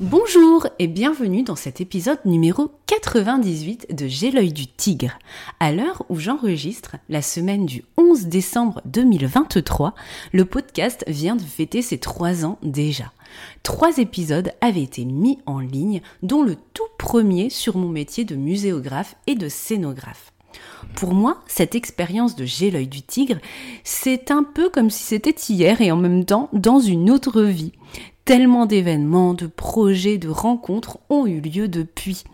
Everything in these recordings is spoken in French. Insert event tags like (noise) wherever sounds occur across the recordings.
Bonjour et bienvenue dans cet épisode numéro 98 de J'ai l'œil du tigre. À l'heure où j'enregistre, la semaine du 11 décembre 2023, le podcast vient de fêter ses trois ans déjà. Trois épisodes avaient été mis en ligne, dont le tout premier sur mon métier de muséographe et de scénographe. Pour moi, cette expérience de J'ai l'œil du tigre, c'est un peu comme si c'était hier et en même temps dans une autre vie. Tellement d'événements, de projets, de rencontres ont eu lieu depuis.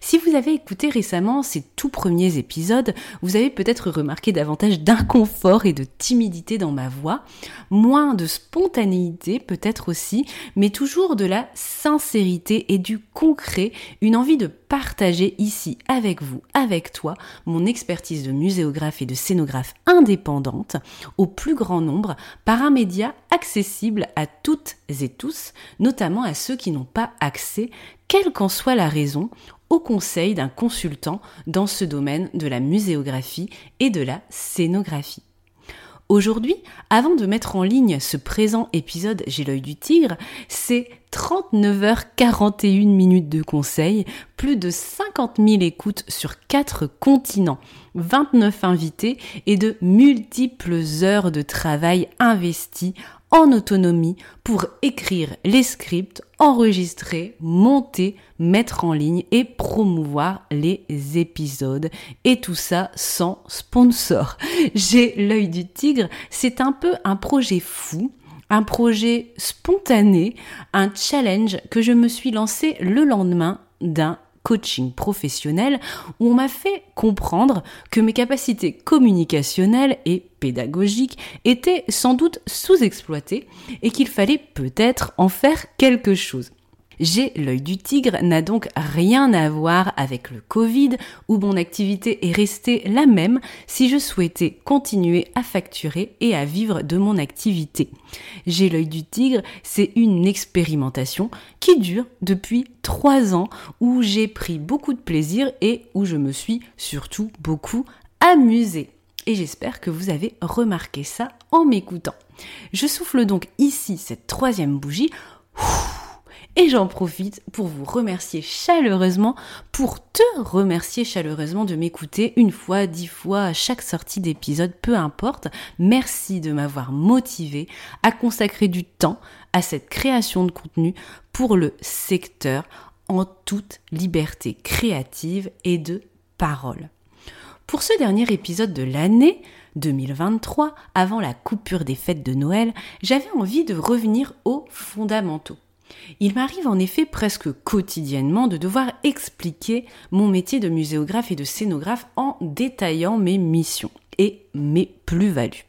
Si vous avez écouté récemment ces tout premiers épisodes, vous avez peut-être remarqué davantage d'inconfort et de timidité dans ma voix, moins de spontanéité peut-être aussi, mais toujours de la sincérité et du concret, une envie de partager ici avec vous, avec toi, mon expertise de muséographe et de scénographe indépendante au plus grand nombre par un média accessible à toutes et tous, notamment à ceux qui n'ont pas accès, quelle qu'en soit la raison, au conseil d'un consultant dans ce domaine de la muséographie et de la scénographie. Aujourd'hui, avant de mettre en ligne ce présent épisode J'ai l'œil du tigre, c'est 39h41 minutes de conseils, plus de 50 000 écoutes sur 4 continents, 29 invités et de multiples heures de travail investies en autonomie pour écrire les scripts, enregistrer, monter, mettre en ligne et promouvoir les épisodes. Et tout ça sans sponsor. (laughs) J'ai l'œil du tigre, c'est un peu un projet fou un projet spontané, un challenge que je me suis lancé le lendemain d'un coaching professionnel où on m'a fait comprendre que mes capacités communicationnelles et pédagogiques étaient sans doute sous-exploitées et qu'il fallait peut-être en faire quelque chose. J'ai l'œil du tigre n'a donc rien à voir avec le Covid où mon activité est restée la même si je souhaitais continuer à facturer et à vivre de mon activité. J'ai l'œil du tigre, c'est une expérimentation qui dure depuis trois ans où j'ai pris beaucoup de plaisir et où je me suis surtout beaucoup amusée. Et j'espère que vous avez remarqué ça en m'écoutant. Je souffle donc ici cette troisième bougie. Et j'en profite pour vous remercier chaleureusement, pour te remercier chaleureusement de m'écouter une fois, dix fois, à chaque sortie d'épisode, peu importe. Merci de m'avoir motivé à consacrer du temps à cette création de contenu pour le secteur en toute liberté créative et de parole. Pour ce dernier épisode de l'année 2023, avant la coupure des fêtes de Noël, j'avais envie de revenir aux fondamentaux. Il m'arrive en effet presque quotidiennement de devoir expliquer mon métier de muséographe et de scénographe en détaillant mes missions et mes plus-values.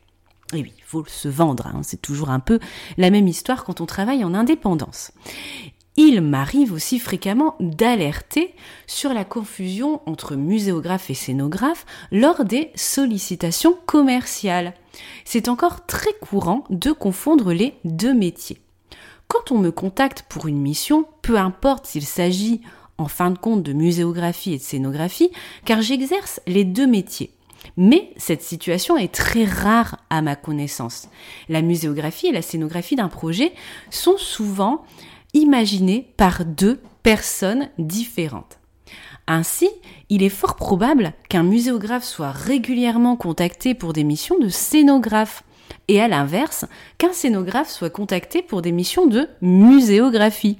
Et oui, il faut se vendre, hein. c'est toujours un peu la même histoire quand on travaille en indépendance. Il m'arrive aussi fréquemment d'alerter sur la confusion entre muséographe et scénographe lors des sollicitations commerciales. C'est encore très courant de confondre les deux métiers. Quand on me contacte pour une mission, peu importe s'il s'agit en fin de compte de muséographie et de scénographie, car j'exerce les deux métiers. Mais cette situation est très rare à ma connaissance. La muséographie et la scénographie d'un projet sont souvent imaginées par deux personnes différentes. Ainsi, il est fort probable qu'un muséographe soit régulièrement contacté pour des missions de scénographe et à l'inverse, qu'un scénographe soit contacté pour des missions de muséographie.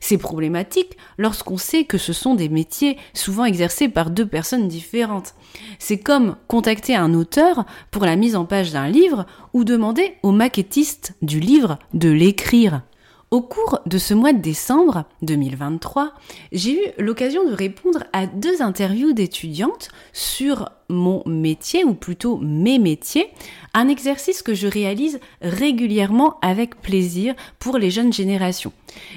C'est problématique lorsqu'on sait que ce sont des métiers souvent exercés par deux personnes différentes. C'est comme contacter un auteur pour la mise en page d'un livre ou demander au maquettiste du livre de l'écrire. Au cours de ce mois de décembre 2023, j'ai eu l'occasion de répondre à deux interviews d'étudiantes sur mon métier, ou plutôt mes métiers, un exercice que je réalise régulièrement avec plaisir pour les jeunes générations.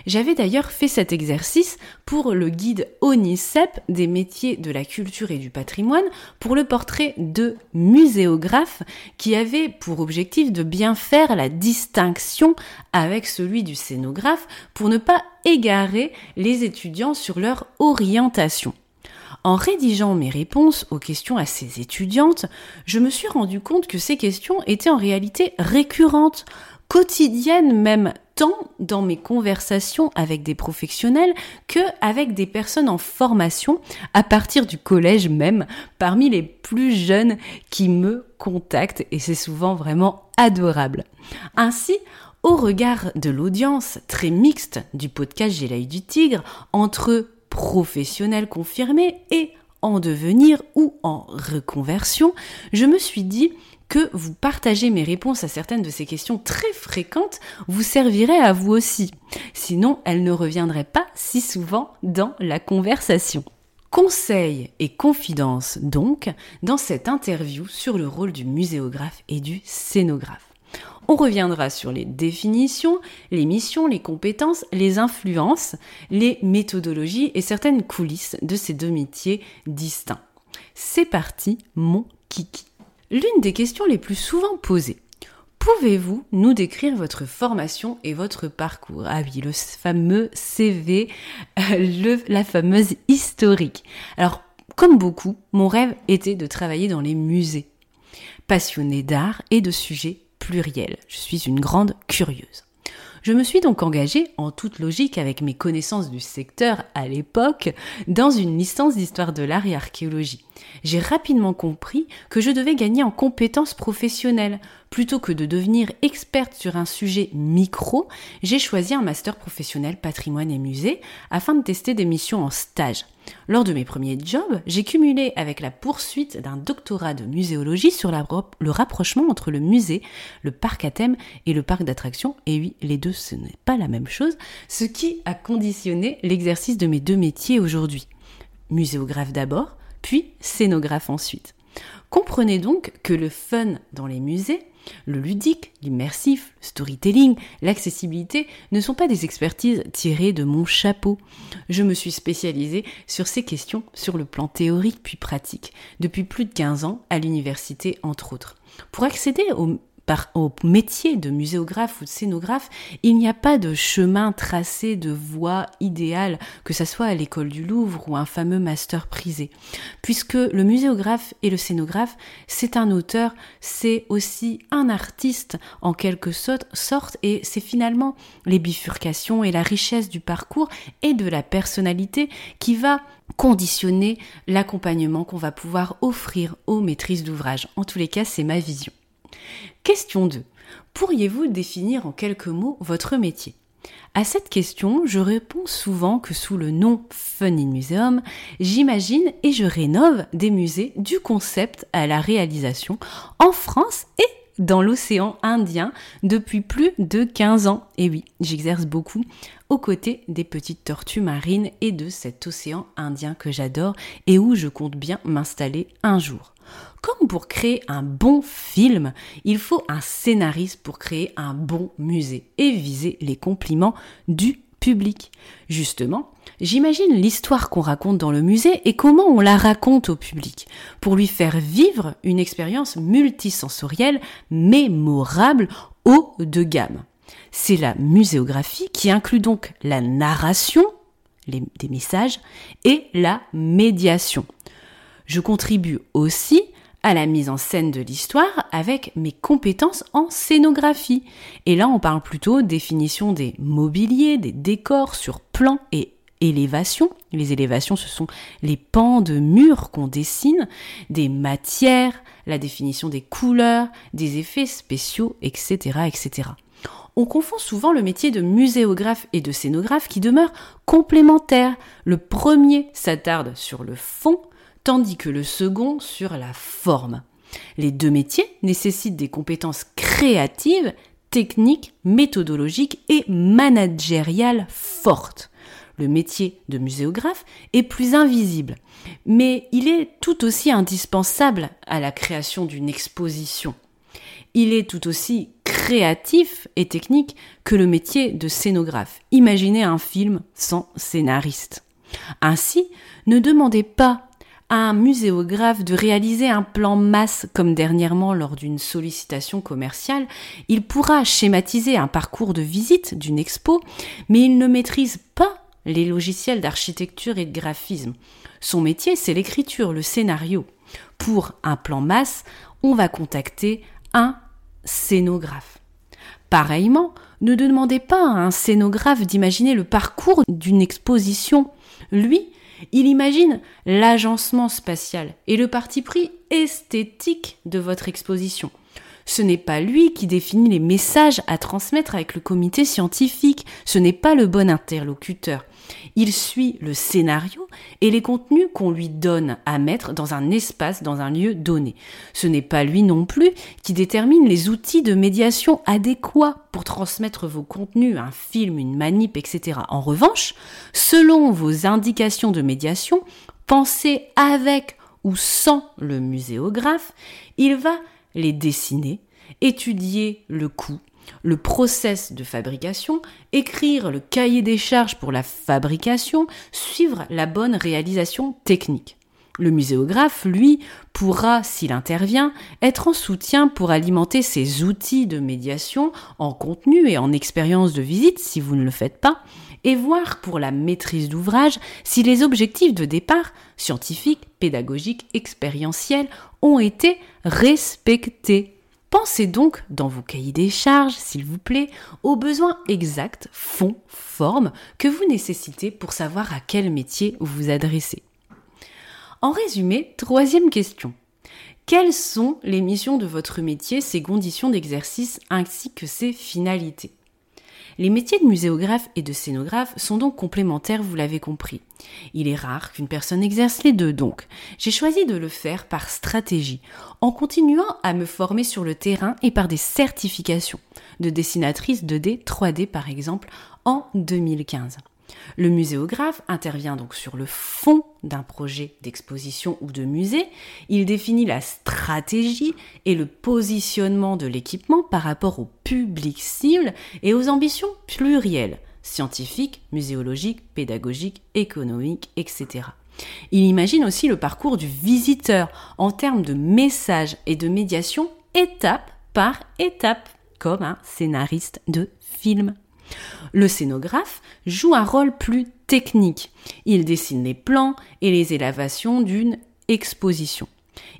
J'avais d'ailleurs fait cet exercice pour le guide ONICEP des métiers de la culture et du patrimoine pour le portrait de muséographe qui avait pour objectif de bien faire la distinction avec celui du scénographe pour ne pas égarer les étudiants sur leur orientation. En rédigeant mes réponses aux questions à ces étudiantes, je me suis rendu compte que ces questions étaient en réalité récurrentes, quotidiennes même, tant dans mes conversations avec des professionnels que avec des personnes en formation à partir du collège même, parmi les plus jeunes qui me contactent et c'est souvent vraiment adorable. Ainsi, au regard de l'audience très mixte du podcast J'ai l'œil du tigre, entre professionnel confirmé et en devenir ou en reconversion, je me suis dit que vous partagez mes réponses à certaines de ces questions très fréquentes vous servirait à vous aussi. Sinon, elles ne reviendraient pas si souvent dans la conversation. Conseils et confidences donc dans cette interview sur le rôle du muséographe et du scénographe. On reviendra sur les définitions, les missions, les compétences, les influences, les méthodologies et certaines coulisses de ces deux métiers distincts. C'est parti, mon kiki. L'une des questions les plus souvent posées. Pouvez-vous nous décrire votre formation et votre parcours? Ah oui, le fameux CV, euh, la fameuse historique. Alors, comme beaucoup, mon rêve était de travailler dans les musées. Passionné d'art et de sujets pluriel. Je suis une grande curieuse. Je me suis donc engagée, en toute logique avec mes connaissances du secteur à l'époque, dans une licence d'histoire de l'art et archéologie. J'ai rapidement compris que je devais gagner en compétences professionnelles. Plutôt que de devenir experte sur un sujet micro, j'ai choisi un master professionnel patrimoine et musée afin de tester des missions en stage. Lors de mes premiers jobs, j'ai cumulé avec la poursuite d'un doctorat de muséologie sur le rapprochement entre le musée, le parc à thème et le parc d'attractions. Et oui, les deux, ce n'est pas la même chose, ce qui a conditionné l'exercice de mes deux métiers aujourd'hui. Muséographe d'abord, puis scénographe ensuite. Comprenez donc que le fun dans les musées, le ludique, l'immersif, le storytelling, l'accessibilité ne sont pas des expertises tirées de mon chapeau. Je me suis spécialisée sur ces questions sur le plan théorique puis pratique, depuis plus de 15 ans à l'université entre autres. Pour accéder au par, au métier de muséographe ou de scénographe, il n'y a pas de chemin tracé de voie idéale, que ce soit à l'école du Louvre ou un fameux master prisé. Puisque le muséographe et le scénographe, c'est un auteur, c'est aussi un artiste en quelque sorte, et c'est finalement les bifurcations et la richesse du parcours et de la personnalité qui va conditionner l'accompagnement qu'on va pouvoir offrir aux maîtrises d'ouvrage. En tous les cas, c'est ma vision. Question 2. Pourriez-vous définir en quelques mots votre métier? À cette question, je réponds souvent que sous le nom Fun in Museum, j'imagine et je rénove des musées du concept à la réalisation en France et dans l'océan Indien depuis plus de 15 ans. Et oui, j'exerce beaucoup aux côtés des petites tortues marines et de cet océan Indien que j'adore et où je compte bien m'installer un jour. Comme pour créer un bon film, il faut un scénariste pour créer un bon musée et viser les compliments du public. Justement, j'imagine l'histoire qu'on raconte dans le musée et comment on la raconte au public pour lui faire vivre une expérience multisensorielle mémorable haut de gamme. C'est la muséographie qui inclut donc la narration, des messages, et la médiation. Je contribue aussi à la mise en scène de l'histoire avec mes compétences en scénographie. Et là, on parle plutôt définition des mobiliers, des décors sur plan et élévation. Les élévations, ce sont les pans de murs qu'on dessine, des matières, la définition des couleurs, des effets spéciaux, etc., etc. On confond souvent le métier de muséographe et de scénographe qui demeurent complémentaires. Le premier s'attarde sur le fond, tandis que le second sur la forme. Les deux métiers nécessitent des compétences créatives, techniques, méthodologiques et managériales fortes. Le métier de muséographe est plus invisible, mais il est tout aussi indispensable à la création d'une exposition. Il est tout aussi créatif et technique que le métier de scénographe. Imaginez un film sans scénariste. Ainsi, ne demandez pas un muséographe de réaliser un plan masse comme dernièrement lors d'une sollicitation commerciale, il pourra schématiser un parcours de visite d'une expo, mais il ne maîtrise pas les logiciels d'architecture et de graphisme. Son métier, c'est l'écriture, le scénario. Pour un plan masse, on va contacter un scénographe. Pareillement, ne demandez pas à un scénographe d'imaginer le parcours d'une exposition. Lui, il imagine l'agencement spatial et le parti pris esthétique de votre exposition. Ce n'est pas lui qui définit les messages à transmettre avec le comité scientifique, ce n'est pas le bon interlocuteur. Il suit le scénario et les contenus qu'on lui donne à mettre dans un espace, dans un lieu donné. Ce n'est pas lui non plus qui détermine les outils de médiation adéquats pour transmettre vos contenus, un film, une manip, etc. En revanche, selon vos indications de médiation, pensez avec ou sans le muséographe, il va les dessiner, étudier le coût, le process de fabrication, écrire le cahier des charges pour la fabrication, suivre la bonne réalisation technique. Le muséographe, lui, pourra, s'il intervient, être en soutien pour alimenter ses outils de médiation en contenu et en expérience de visite si vous ne le faites pas, et voir pour la maîtrise d'ouvrage si les objectifs de départ, scientifiques, pédagogiques, expérientiels, ont été respectés. Pensez donc dans vos cahiers des charges, s'il vous plaît, aux besoins exacts, fond, forme, que vous nécessitez pour savoir à quel métier vous vous adressez. En résumé, troisième question. Quelles sont les missions de votre métier, ses conditions d'exercice ainsi que ses finalités? Les métiers de muséographe et de scénographe sont donc complémentaires, vous l'avez compris. Il est rare qu'une personne exerce les deux, donc j'ai choisi de le faire par stratégie, en continuant à me former sur le terrain et par des certifications de dessinatrice 2D, 3D par exemple, en 2015. Le muséographe intervient donc sur le fond d'un projet d'exposition ou de musée. Il définit la stratégie et le positionnement de l'équipement par rapport au public cible et aux ambitions plurielles, scientifiques, muséologiques, pédagogiques, économiques, etc. Il imagine aussi le parcours du visiteur en termes de message et de médiation étape par étape, comme un scénariste de film. Le scénographe joue un rôle plus technique. Il dessine les plans et les élévations d'une exposition.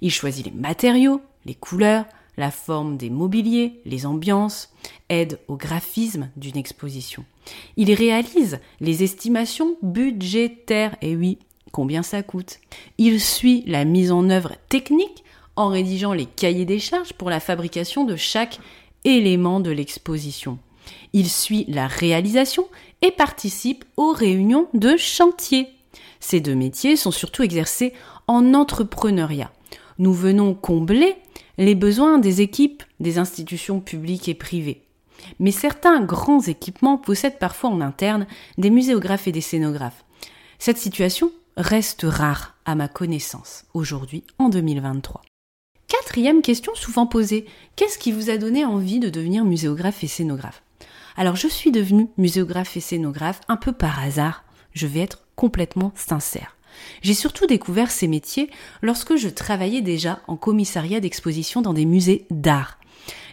Il choisit les matériaux, les couleurs, la forme des mobiliers, les ambiances, aide au graphisme d'une exposition. Il réalise les estimations budgétaires, et oui, combien ça coûte? Il suit la mise en œuvre technique en rédigeant les cahiers des charges pour la fabrication de chaque élément de l'exposition. Il suit la réalisation et participe aux réunions de chantier. Ces deux métiers sont surtout exercés en entrepreneuriat. Nous venons combler les besoins des équipes des institutions publiques et privées. Mais certains grands équipements possèdent parfois en interne des muséographes et des scénographes. Cette situation reste rare à ma connaissance aujourd'hui en 2023. Quatrième question souvent posée, qu'est-ce qui vous a donné envie de devenir muséographe et scénographe? Alors je suis devenue muséographe et scénographe un peu par hasard, je vais être complètement sincère. J'ai surtout découvert ces métiers lorsque je travaillais déjà en commissariat d'exposition dans des musées d'art.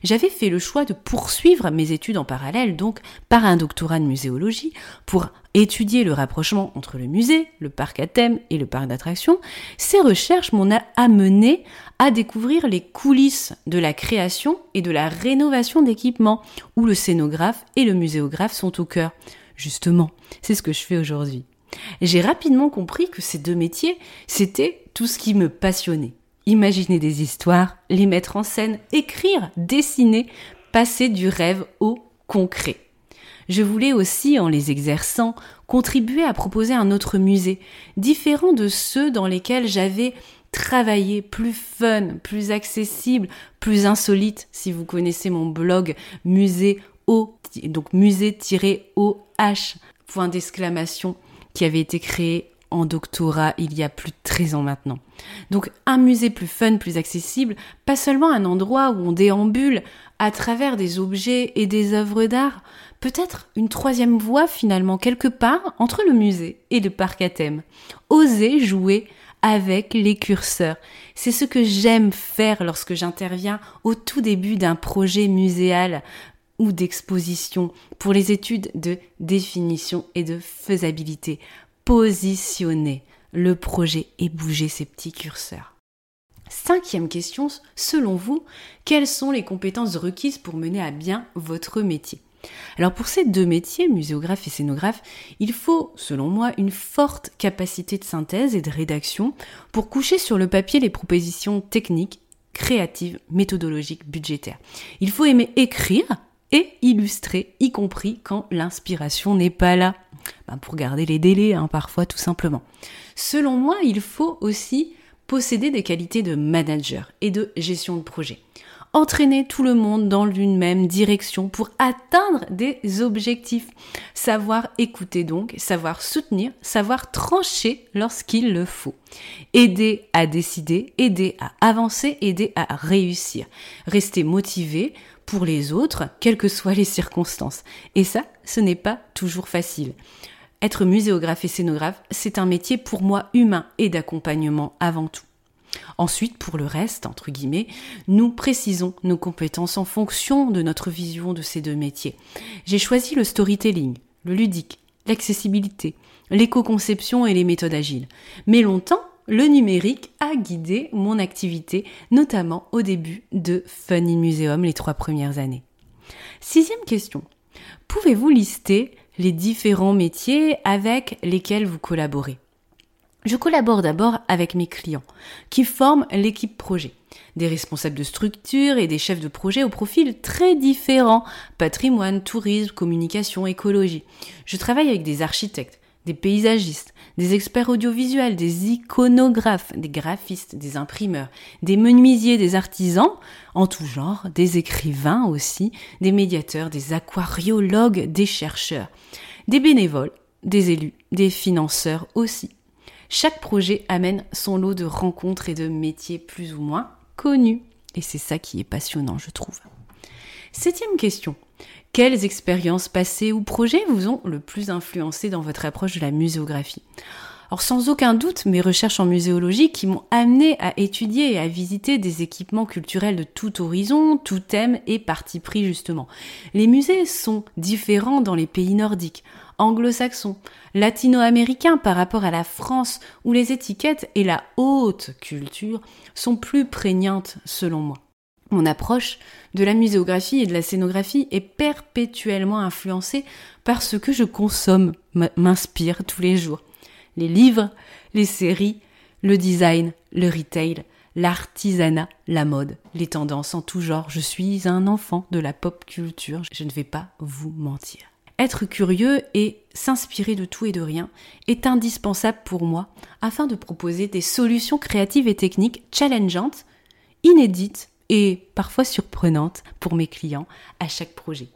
J'avais fait le choix de poursuivre mes études en parallèle, donc par un doctorat de muséologie, pour étudier le rapprochement entre le musée, le parc à thème et le parc d'attractions. Ces recherches m'ont amené à découvrir les coulisses de la création et de la rénovation d'équipements, où le scénographe et le muséographe sont au cœur. Justement, c'est ce que je fais aujourd'hui. J'ai rapidement compris que ces deux métiers, c'était tout ce qui me passionnait. Imaginer des histoires, les mettre en scène, écrire, dessiner, passer du rêve au concret. Je voulais aussi, en les exerçant, contribuer à proposer un autre musée, différent de ceux dans lesquels j'avais travaillé, plus fun, plus accessible, plus insolite. Si vous connaissez mon blog musée O, donc musée-OH, point d'exclamation, qui avait été créé en doctorat il y a plus de 13 ans maintenant. Donc un musée plus fun, plus accessible, pas seulement un endroit où on déambule à travers des objets et des œuvres d'art, peut-être une troisième voie finalement quelque part entre le musée et le parc à thème. Oser jouer avec les curseurs. C'est ce que j'aime faire lorsque j'interviens au tout début d'un projet muséal ou d'exposition pour les études de définition et de faisabilité positionner le projet et bouger ses petits curseurs. Cinquième question, selon vous, quelles sont les compétences requises pour mener à bien votre métier? Alors pour ces deux métiers, muséographe et scénographe, il faut, selon moi, une forte capacité de synthèse et de rédaction pour coucher sur le papier les propositions techniques, créatives, méthodologiques, budgétaires. Il faut aimer écrire et illustrer, y compris quand l'inspiration n'est pas là. Ben, pour garder les délais, hein, parfois tout simplement. Selon moi, il faut aussi posséder des qualités de manager et de gestion de projet. Entraîner tout le monde dans une même direction pour atteindre des objectifs. Savoir écouter donc, savoir soutenir, savoir trancher lorsqu'il le faut. Aider à décider, aider à avancer, aider à réussir. Rester motivé pour les autres, quelles que soient les circonstances. Et ça, ce n'est pas toujours facile. Être muséographe et scénographe, c'est un métier pour moi humain et d'accompagnement avant tout. Ensuite, pour le reste, entre guillemets, nous précisons nos compétences en fonction de notre vision de ces deux métiers. J'ai choisi le storytelling, le ludique, l'accessibilité, l'éco-conception et les méthodes agiles. Mais longtemps, le numérique a guidé mon activité, notamment au début de Fun in Museum les trois premières années. Sixième question. Pouvez-vous lister les différents métiers avec lesquels vous collaborez? Je collabore d'abord avec mes clients, qui forment l'équipe projet des responsables de structure et des chefs de projet au profil très différents, patrimoine, tourisme, communication, écologie. Je travaille avec des architectes, des paysagistes, des experts audiovisuels, des iconographes, des graphistes, des imprimeurs, des menuisiers, des artisans, en tout genre, des écrivains aussi, des médiateurs, des aquariologues, des chercheurs, des bénévoles, des élus, des financeurs aussi. Chaque projet amène son lot de rencontres et de métiers plus ou moins connus. Et c'est ça qui est passionnant, je trouve. Septième question. Quelles expériences passées ou projets vous ont le plus influencé dans votre approche de la muséographie? Alors sans aucun doute, mes recherches en muséologie qui m'ont amené à étudier et à visiter des équipements culturels de tout horizon, tout thème et parti pris justement. Les musées sont différents dans les pays nordiques, anglo-saxons, latino-américains par rapport à la France où les étiquettes et la haute culture sont plus prégnantes selon moi. Mon approche de la muséographie et de la scénographie est perpétuellement influencée par ce que je consomme, m'inspire tous les jours. Les livres, les séries, le design, le retail, l'artisanat, la mode, les tendances en tout genre. Je suis un enfant de la pop culture, je ne vais pas vous mentir. Être curieux et s'inspirer de tout et de rien est indispensable pour moi afin de proposer des solutions créatives et techniques challengeantes, inédites et parfois surprenante pour mes clients à chaque projet.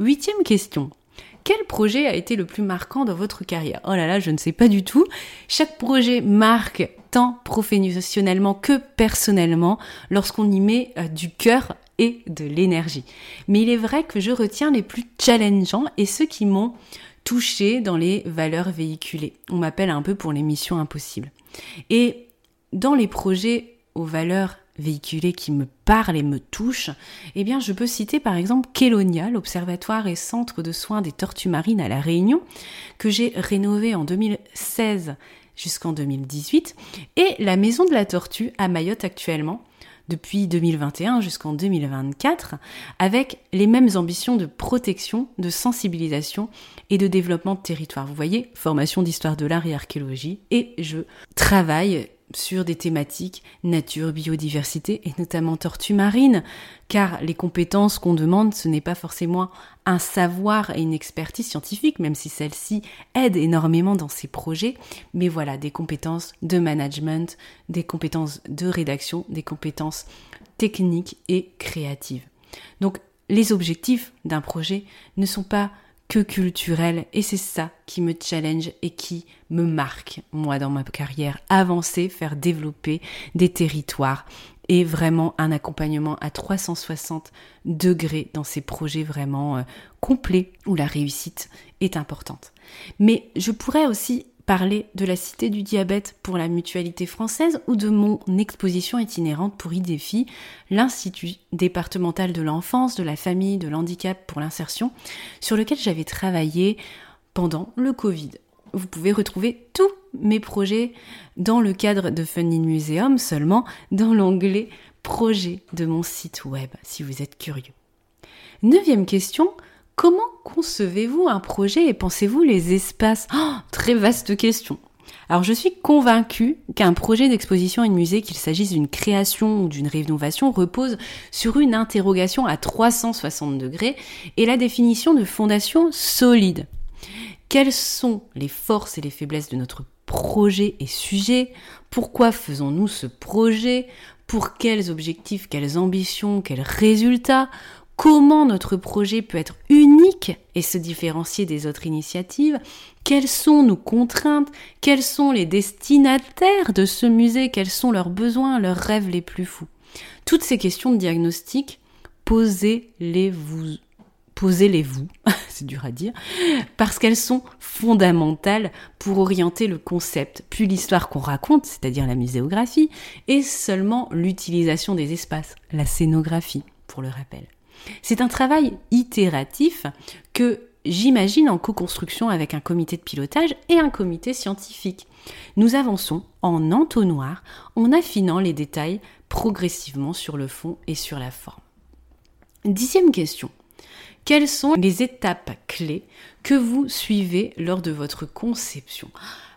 Huitième question. Quel projet a été le plus marquant dans votre carrière? Oh là là, je ne sais pas du tout. Chaque projet marque tant professionnellement que personnellement lorsqu'on y met euh, du cœur et de l'énergie. Mais il est vrai que je retiens les plus challengeants et ceux qui m'ont touché dans les valeurs véhiculées. On m'appelle un peu pour les missions impossibles. Et dans les projets aux valeurs véhiculés qui me parlent et me touchent, eh bien je peux citer par exemple Kélonia, l'observatoire et centre de soins des tortues marines à La Réunion, que j'ai rénové en 2016 jusqu'en 2018, et la Maison de la Tortue à Mayotte actuellement, depuis 2021 jusqu'en 2024 avec les mêmes ambitions de protection, de sensibilisation et de développement de territoire. Vous voyez, formation d'histoire de l'art et archéologie et je travaille sur des thématiques nature, biodiversité et notamment tortues marines, car les compétences qu'on demande, ce n'est pas forcément un savoir et une expertise scientifique, même si celle-ci aide énormément dans ces projets, mais voilà, des compétences de management, des compétences de rédaction, des compétences techniques et créatives. Donc les objectifs d'un projet ne sont pas que culturel et c'est ça qui me challenge et qui me marque moi dans ma carrière avancer faire développer des territoires et vraiment un accompagnement à 360 degrés dans ces projets vraiment euh, complets où la réussite est importante. Mais je pourrais aussi parler de la Cité du diabète pour la mutualité française ou de mon exposition itinérante pour IDEFI, l'Institut départemental de l'enfance, de la famille, de l'handicap pour l'insertion, sur lequel j'avais travaillé pendant le Covid. Vous pouvez retrouver tous mes projets dans le cadre de Funding Museum, seulement dans l'onglet projet de mon site web, si vous êtes curieux. Neuvième question, Comment concevez-vous un projet et pensez-vous les espaces? Oh, Très vaste question. Alors je suis convaincue qu'un projet d'exposition et de musée, qu'il s'agisse d'une création ou d'une rénovation, repose sur une interrogation à 360 degrés et la définition de fondations solides. Quelles sont les forces et les faiblesses de notre projet et sujet? Pourquoi faisons-nous ce projet? Pour quels objectifs, quelles ambitions, quels résultats? Comment notre projet peut être unique et se différencier des autres initiatives, quelles sont nos contraintes, quels sont les destinataires de ce musée, quels sont leurs besoins, leurs rêves les plus fous. Toutes ces questions de diagnostic, posez-les-vous. Posez-les-vous, (laughs) c'est dur à dire, parce qu'elles sont fondamentales pour orienter le concept, puis l'histoire qu'on raconte, c'est-à-dire la muséographie, et seulement l'utilisation des espaces, la scénographie, pour le rappel. C'est un travail itératif que j'imagine en co-construction avec un comité de pilotage et un comité scientifique. Nous avançons en entonnoir en affinant les détails progressivement sur le fond et sur la forme. Dixième question. Quelles sont les étapes clés que vous suivez lors de votre conception?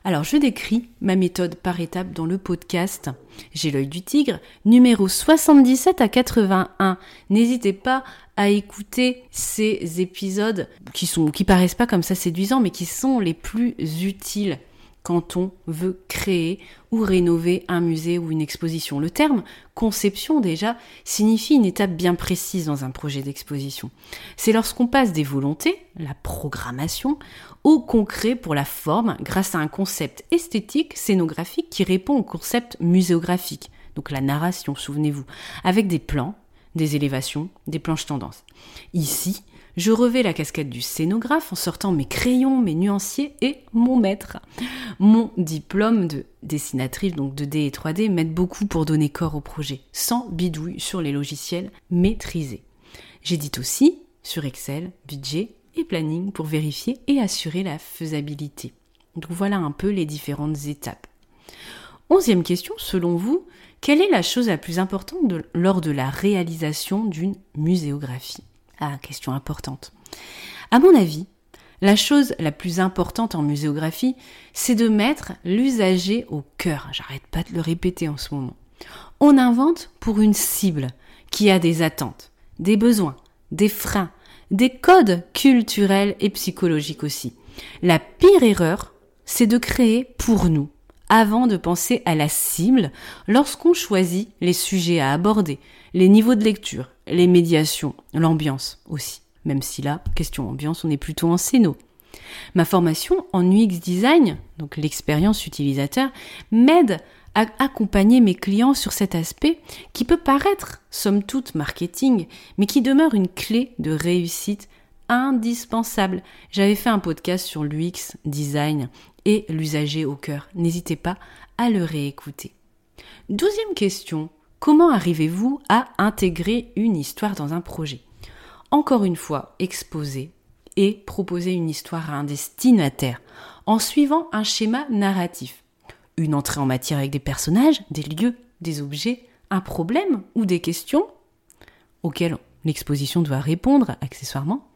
Alors, je décris ma méthode par étape dans le podcast J'ai l'œil du tigre, numéro 77 à 81. N'hésitez pas à écouter ces épisodes qui sont, qui paraissent pas comme ça séduisants, mais qui sont les plus utiles quand on veut créer ou rénover un musée ou une exposition. Le terme conception déjà signifie une étape bien précise dans un projet d'exposition. C'est lorsqu'on passe des volontés, la programmation, au concret pour la forme grâce à un concept esthétique, scénographique qui répond au concept muséographique, donc la narration, souvenez-vous, avec des plans, des élévations, des planches tendances. Ici, je revais la casquette du scénographe en sortant mes crayons, mes nuanciers et mon maître. Mon diplôme de dessinatrice, donc 2D et 3D, m'aide beaucoup pour donner corps au projet, sans bidouille sur les logiciels maîtrisés. J'édite aussi sur Excel, budget et planning pour vérifier et assurer la faisabilité. Donc voilà un peu les différentes étapes. Onzième question, selon vous, quelle est la chose la plus importante lors de la réalisation d'une muséographie? Ah, question importante. À mon avis, la chose la plus importante en muséographie, c'est de mettre l'usager au cœur. J'arrête pas de le répéter en ce moment. On invente pour une cible qui a des attentes, des besoins, des freins, des codes culturels et psychologiques aussi. La pire erreur, c'est de créer pour nous, avant de penser à la cible lorsqu'on choisit les sujets à aborder, les niveaux de lecture, les médiations, l'ambiance aussi. Même si là, question ambiance, on est plutôt en scéno. Ma formation en UX design, donc l'expérience utilisateur, m'aide à accompagner mes clients sur cet aspect qui peut paraître, somme toute, marketing, mais qui demeure une clé de réussite indispensable. J'avais fait un podcast sur l'UX design et l'usager au cœur. N'hésitez pas à le réécouter. Douzième question. Comment arrivez-vous à intégrer une histoire dans un projet? Encore une fois, exposer et proposer une histoire à un destinataire en suivant un schéma narratif une entrée en matière avec des personnages, des lieux, des objets, un problème ou des questions auxquelles l'exposition doit répondre accessoirement,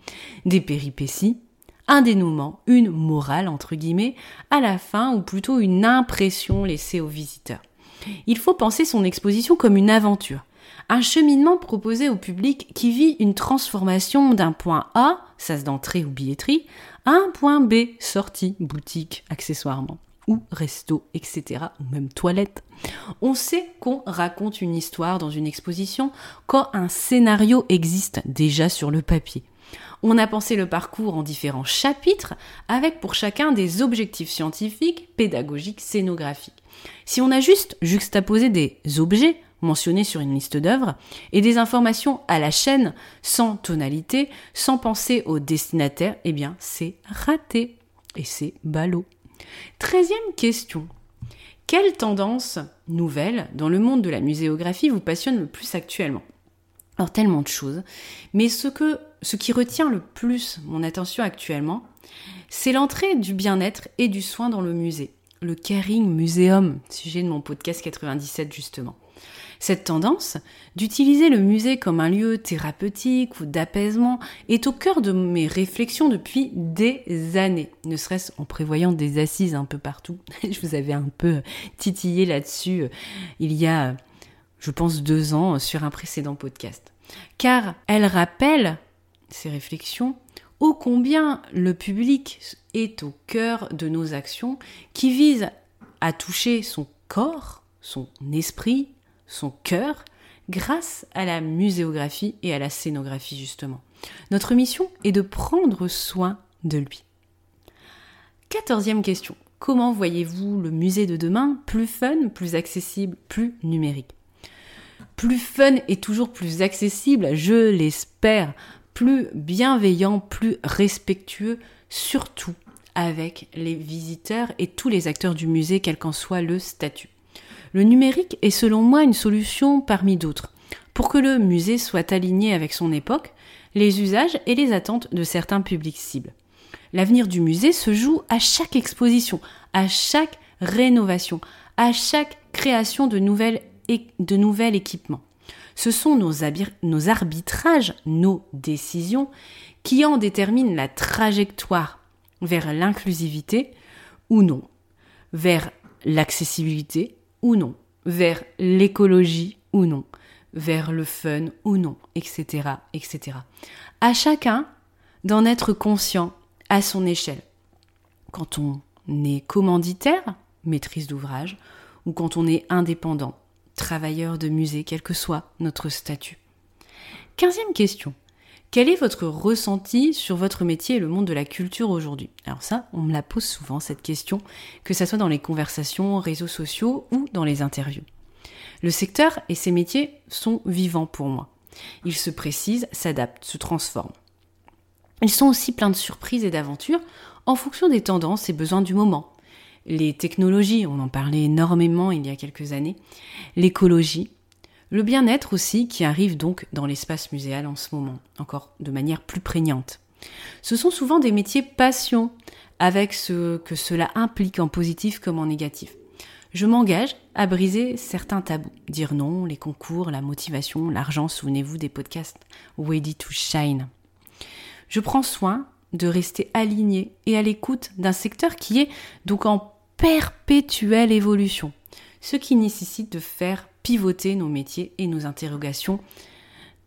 des péripéties, un dénouement, une morale entre guillemets, à la fin ou plutôt une impression laissée aux visiteurs. Il faut penser son exposition comme une aventure, un cheminement proposé au public qui vit une transformation d'un point A, sas d'entrée ou billetterie, à un point B, sortie, boutique, accessoirement ou resto, etc., ou même toilette. On sait qu'on raconte une histoire dans une exposition quand un scénario existe déjà sur le papier. On a pensé le parcours en différents chapitres avec pour chacun des objectifs scientifiques, pédagogiques, scénographiques. Si on a juste juxtaposé des objets mentionnés sur une liste d'œuvres et des informations à la chaîne sans tonalité, sans penser au destinataire, eh bien c'est raté et c'est ballot. Treizième question. Quelle tendance nouvelle dans le monde de la muséographie vous passionne le plus actuellement? Alors tellement de choses, mais ce, que, ce qui retient le plus mon attention actuellement, c'est l'entrée du bien-être et du soin dans le musée, le Caring Museum, sujet de mon podcast 97 justement. Cette tendance d'utiliser le musée comme un lieu thérapeutique ou d'apaisement est au cœur de mes réflexions depuis des années, ne serait-ce en prévoyant des assises un peu partout. (laughs) je vous avais un peu titillé là-dessus euh, il y a, je pense, deux ans sur un précédent podcast. Car elle rappelle ces réflexions ô combien le public est au cœur de nos actions qui visent à toucher son corps, son esprit, son cœur, grâce à la muséographie et à la scénographie justement. Notre mission est de prendre soin de lui. Quatorzième question. Comment voyez-vous le musée de demain plus fun, plus accessible, plus numérique? Plus fun et toujours plus accessible, je l'espère, plus bienveillant, plus respectueux, surtout avec les visiteurs et tous les acteurs du musée, quel qu'en soit le statut. Le numérique est selon moi une solution parmi d'autres. Pour que le musée soit aligné avec son époque, les usages et les attentes de certains publics cibles. L'avenir du musée se joue à chaque exposition, à chaque rénovation, à chaque création de, nouvelles, de nouvel équipements. Ce sont nos, arbitrages, nos décisions, qui en déterminent la trajectoire vers l'inclusivité ou non, vers l'accessibilité ou non, vers l'écologie ou non, vers le fun ou non, etc., etc. À chacun d'en être conscient à son échelle. Quand on est commanditaire, maîtrise d'ouvrage, ou quand on est indépendant, travailleur de musée, quel que soit notre statut. Quinzième question. Quel est votre ressenti sur votre métier et le monde de la culture aujourd'hui? Alors ça, on me la pose souvent, cette question, que ce soit dans les conversations, réseaux sociaux ou dans les interviews. Le secteur et ses métiers sont vivants pour moi. Ils se précisent, s'adaptent, se transforment. Ils sont aussi pleins de surprises et d'aventures en fonction des tendances et besoins du moment. Les technologies, on en parlait énormément il y a quelques années, l'écologie, le bien-être aussi qui arrive donc dans l'espace muséal en ce moment, encore de manière plus prégnante. Ce sont souvent des métiers passion, avec ce que cela implique en positif comme en négatif. Je m'engage à briser certains tabous, dire non, les concours, la motivation, l'argent, souvenez-vous des podcasts Ready to Shine. Je prends soin de rester aligné et à l'écoute d'un secteur qui est donc en perpétuelle évolution, ce qui nécessite de faire pivoter nos métiers et nos interrogations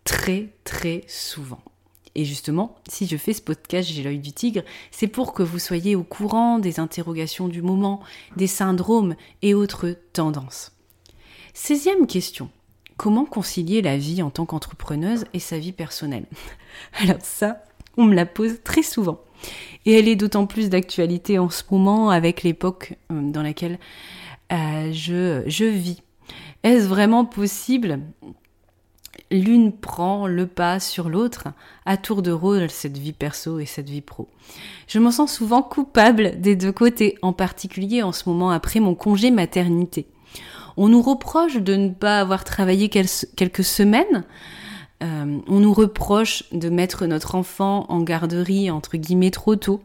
très très souvent. Et justement, si je fais ce podcast J'ai l'œil du tigre, c'est pour que vous soyez au courant des interrogations du moment, des syndromes et autres tendances. 16 question. Comment concilier la vie en tant qu'entrepreneuse et sa vie personnelle? (laughs) Alors ça, on me la pose très souvent. Et elle est d'autant plus d'actualité en ce moment avec l'époque euh, dans laquelle euh, je, je vis. Est-ce vraiment possible? L'une prend le pas sur l'autre, à tour de rôle, cette vie perso et cette vie pro. Je m'en sens souvent coupable des deux côtés, en particulier en ce moment après mon congé maternité. On nous reproche de ne pas avoir travaillé quelques semaines Euh, on nous reproche de mettre notre enfant en garderie entre guillemets trop tôt.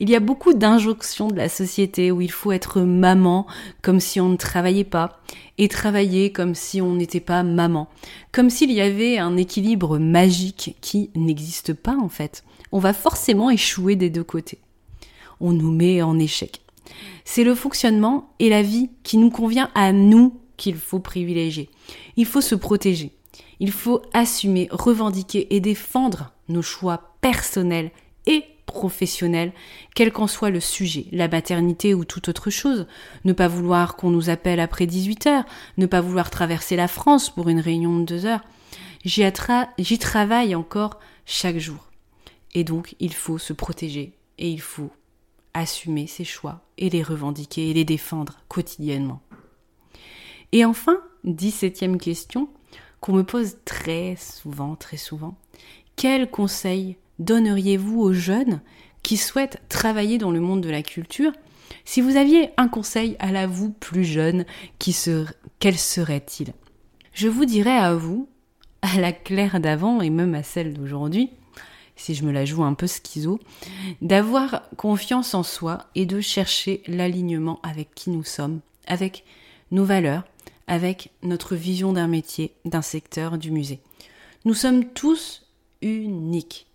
Il y a beaucoup d'injonctions de la société où il faut être maman comme si on ne travaillait pas et travailler comme si on n'était pas maman. Comme s'il y avait un équilibre magique qui n'existe pas en fait. On va forcément échouer des deux côtés. On nous met en échec. C'est le fonctionnement et la vie qui nous convient à nous qu'il faut privilégier. Il faut se protéger. Il faut assumer, revendiquer et défendre nos choix personnels et professionnels, quel qu'en soit le sujet, la maternité ou toute autre chose. Ne pas vouloir qu'on nous appelle après 18 heures, ne pas vouloir traverser la France pour une réunion de deux heures. J'y, j'y travaille encore chaque jour. Et donc, il faut se protéger et il faut assumer ses choix et les revendiquer et les défendre quotidiennement. Et enfin, dix-septième question qu'on me pose très souvent, très souvent. Quel conseil donneriez-vous aux jeunes qui souhaitent travailler dans le monde de la culture Si vous aviez un conseil à la vous plus jeune, qui quel serait-il? Je vous dirais à vous, à la Claire d'avant et même à celle d'aujourd'hui, si je me la joue un peu schizo, d'avoir confiance en soi et de chercher l'alignement avec qui nous sommes, avec nos valeurs, avec notre vision d'un métier, d'un secteur, du musée. Nous sommes tous uniques.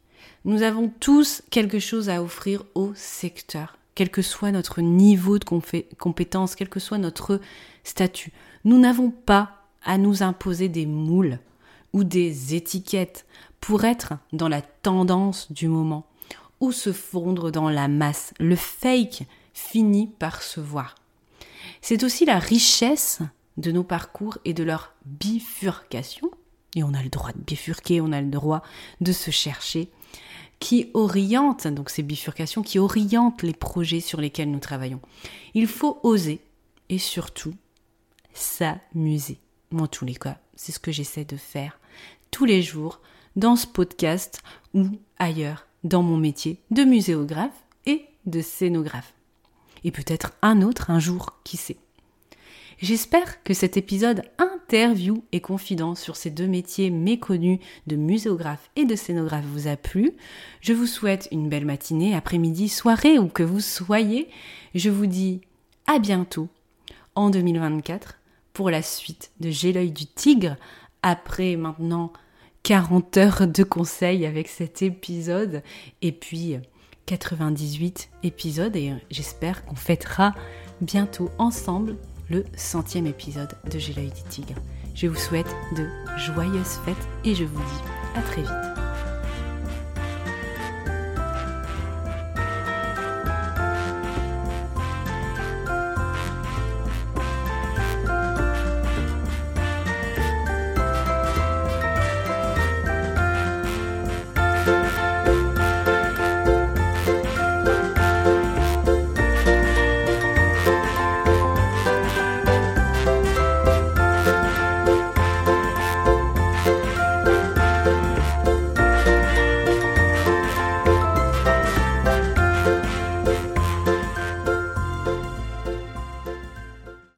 Nous avons tous quelque chose à offrir au secteur, quel que soit notre niveau de compétence, quel que soit notre statut. Nous n'avons pas à nous imposer des moules ou des étiquettes pour être dans la tendance du moment ou se fondre dans la masse. Le fake finit par se voir. C'est aussi la richesse de nos parcours et de leur bifurcation, et on a le droit de bifurquer, on a le droit de se chercher, qui oriente, donc ces bifurcations, qui orientent les projets sur lesquels nous travaillons. Il faut oser et surtout s'amuser. Moi, en tous les cas, c'est ce que j'essaie de faire tous les jours dans ce podcast ou ailleurs dans mon métier de muséographe et de scénographe. Et peut-être un autre un jour, qui sait. J'espère que cet épisode interview et confidence sur ces deux métiers méconnus de muséographe et de scénographe vous a plu. Je vous souhaite une belle matinée, après-midi, soirée où que vous soyez. Je vous dis à bientôt en 2024 pour la suite de J'ai l'œil du tigre après maintenant 40 heures de conseils avec cet épisode et puis 98 épisodes et j'espère qu'on fêtera bientôt ensemble le centième épisode de J'ai. Je vous souhaite de joyeuses fêtes et je vous dis à très vite.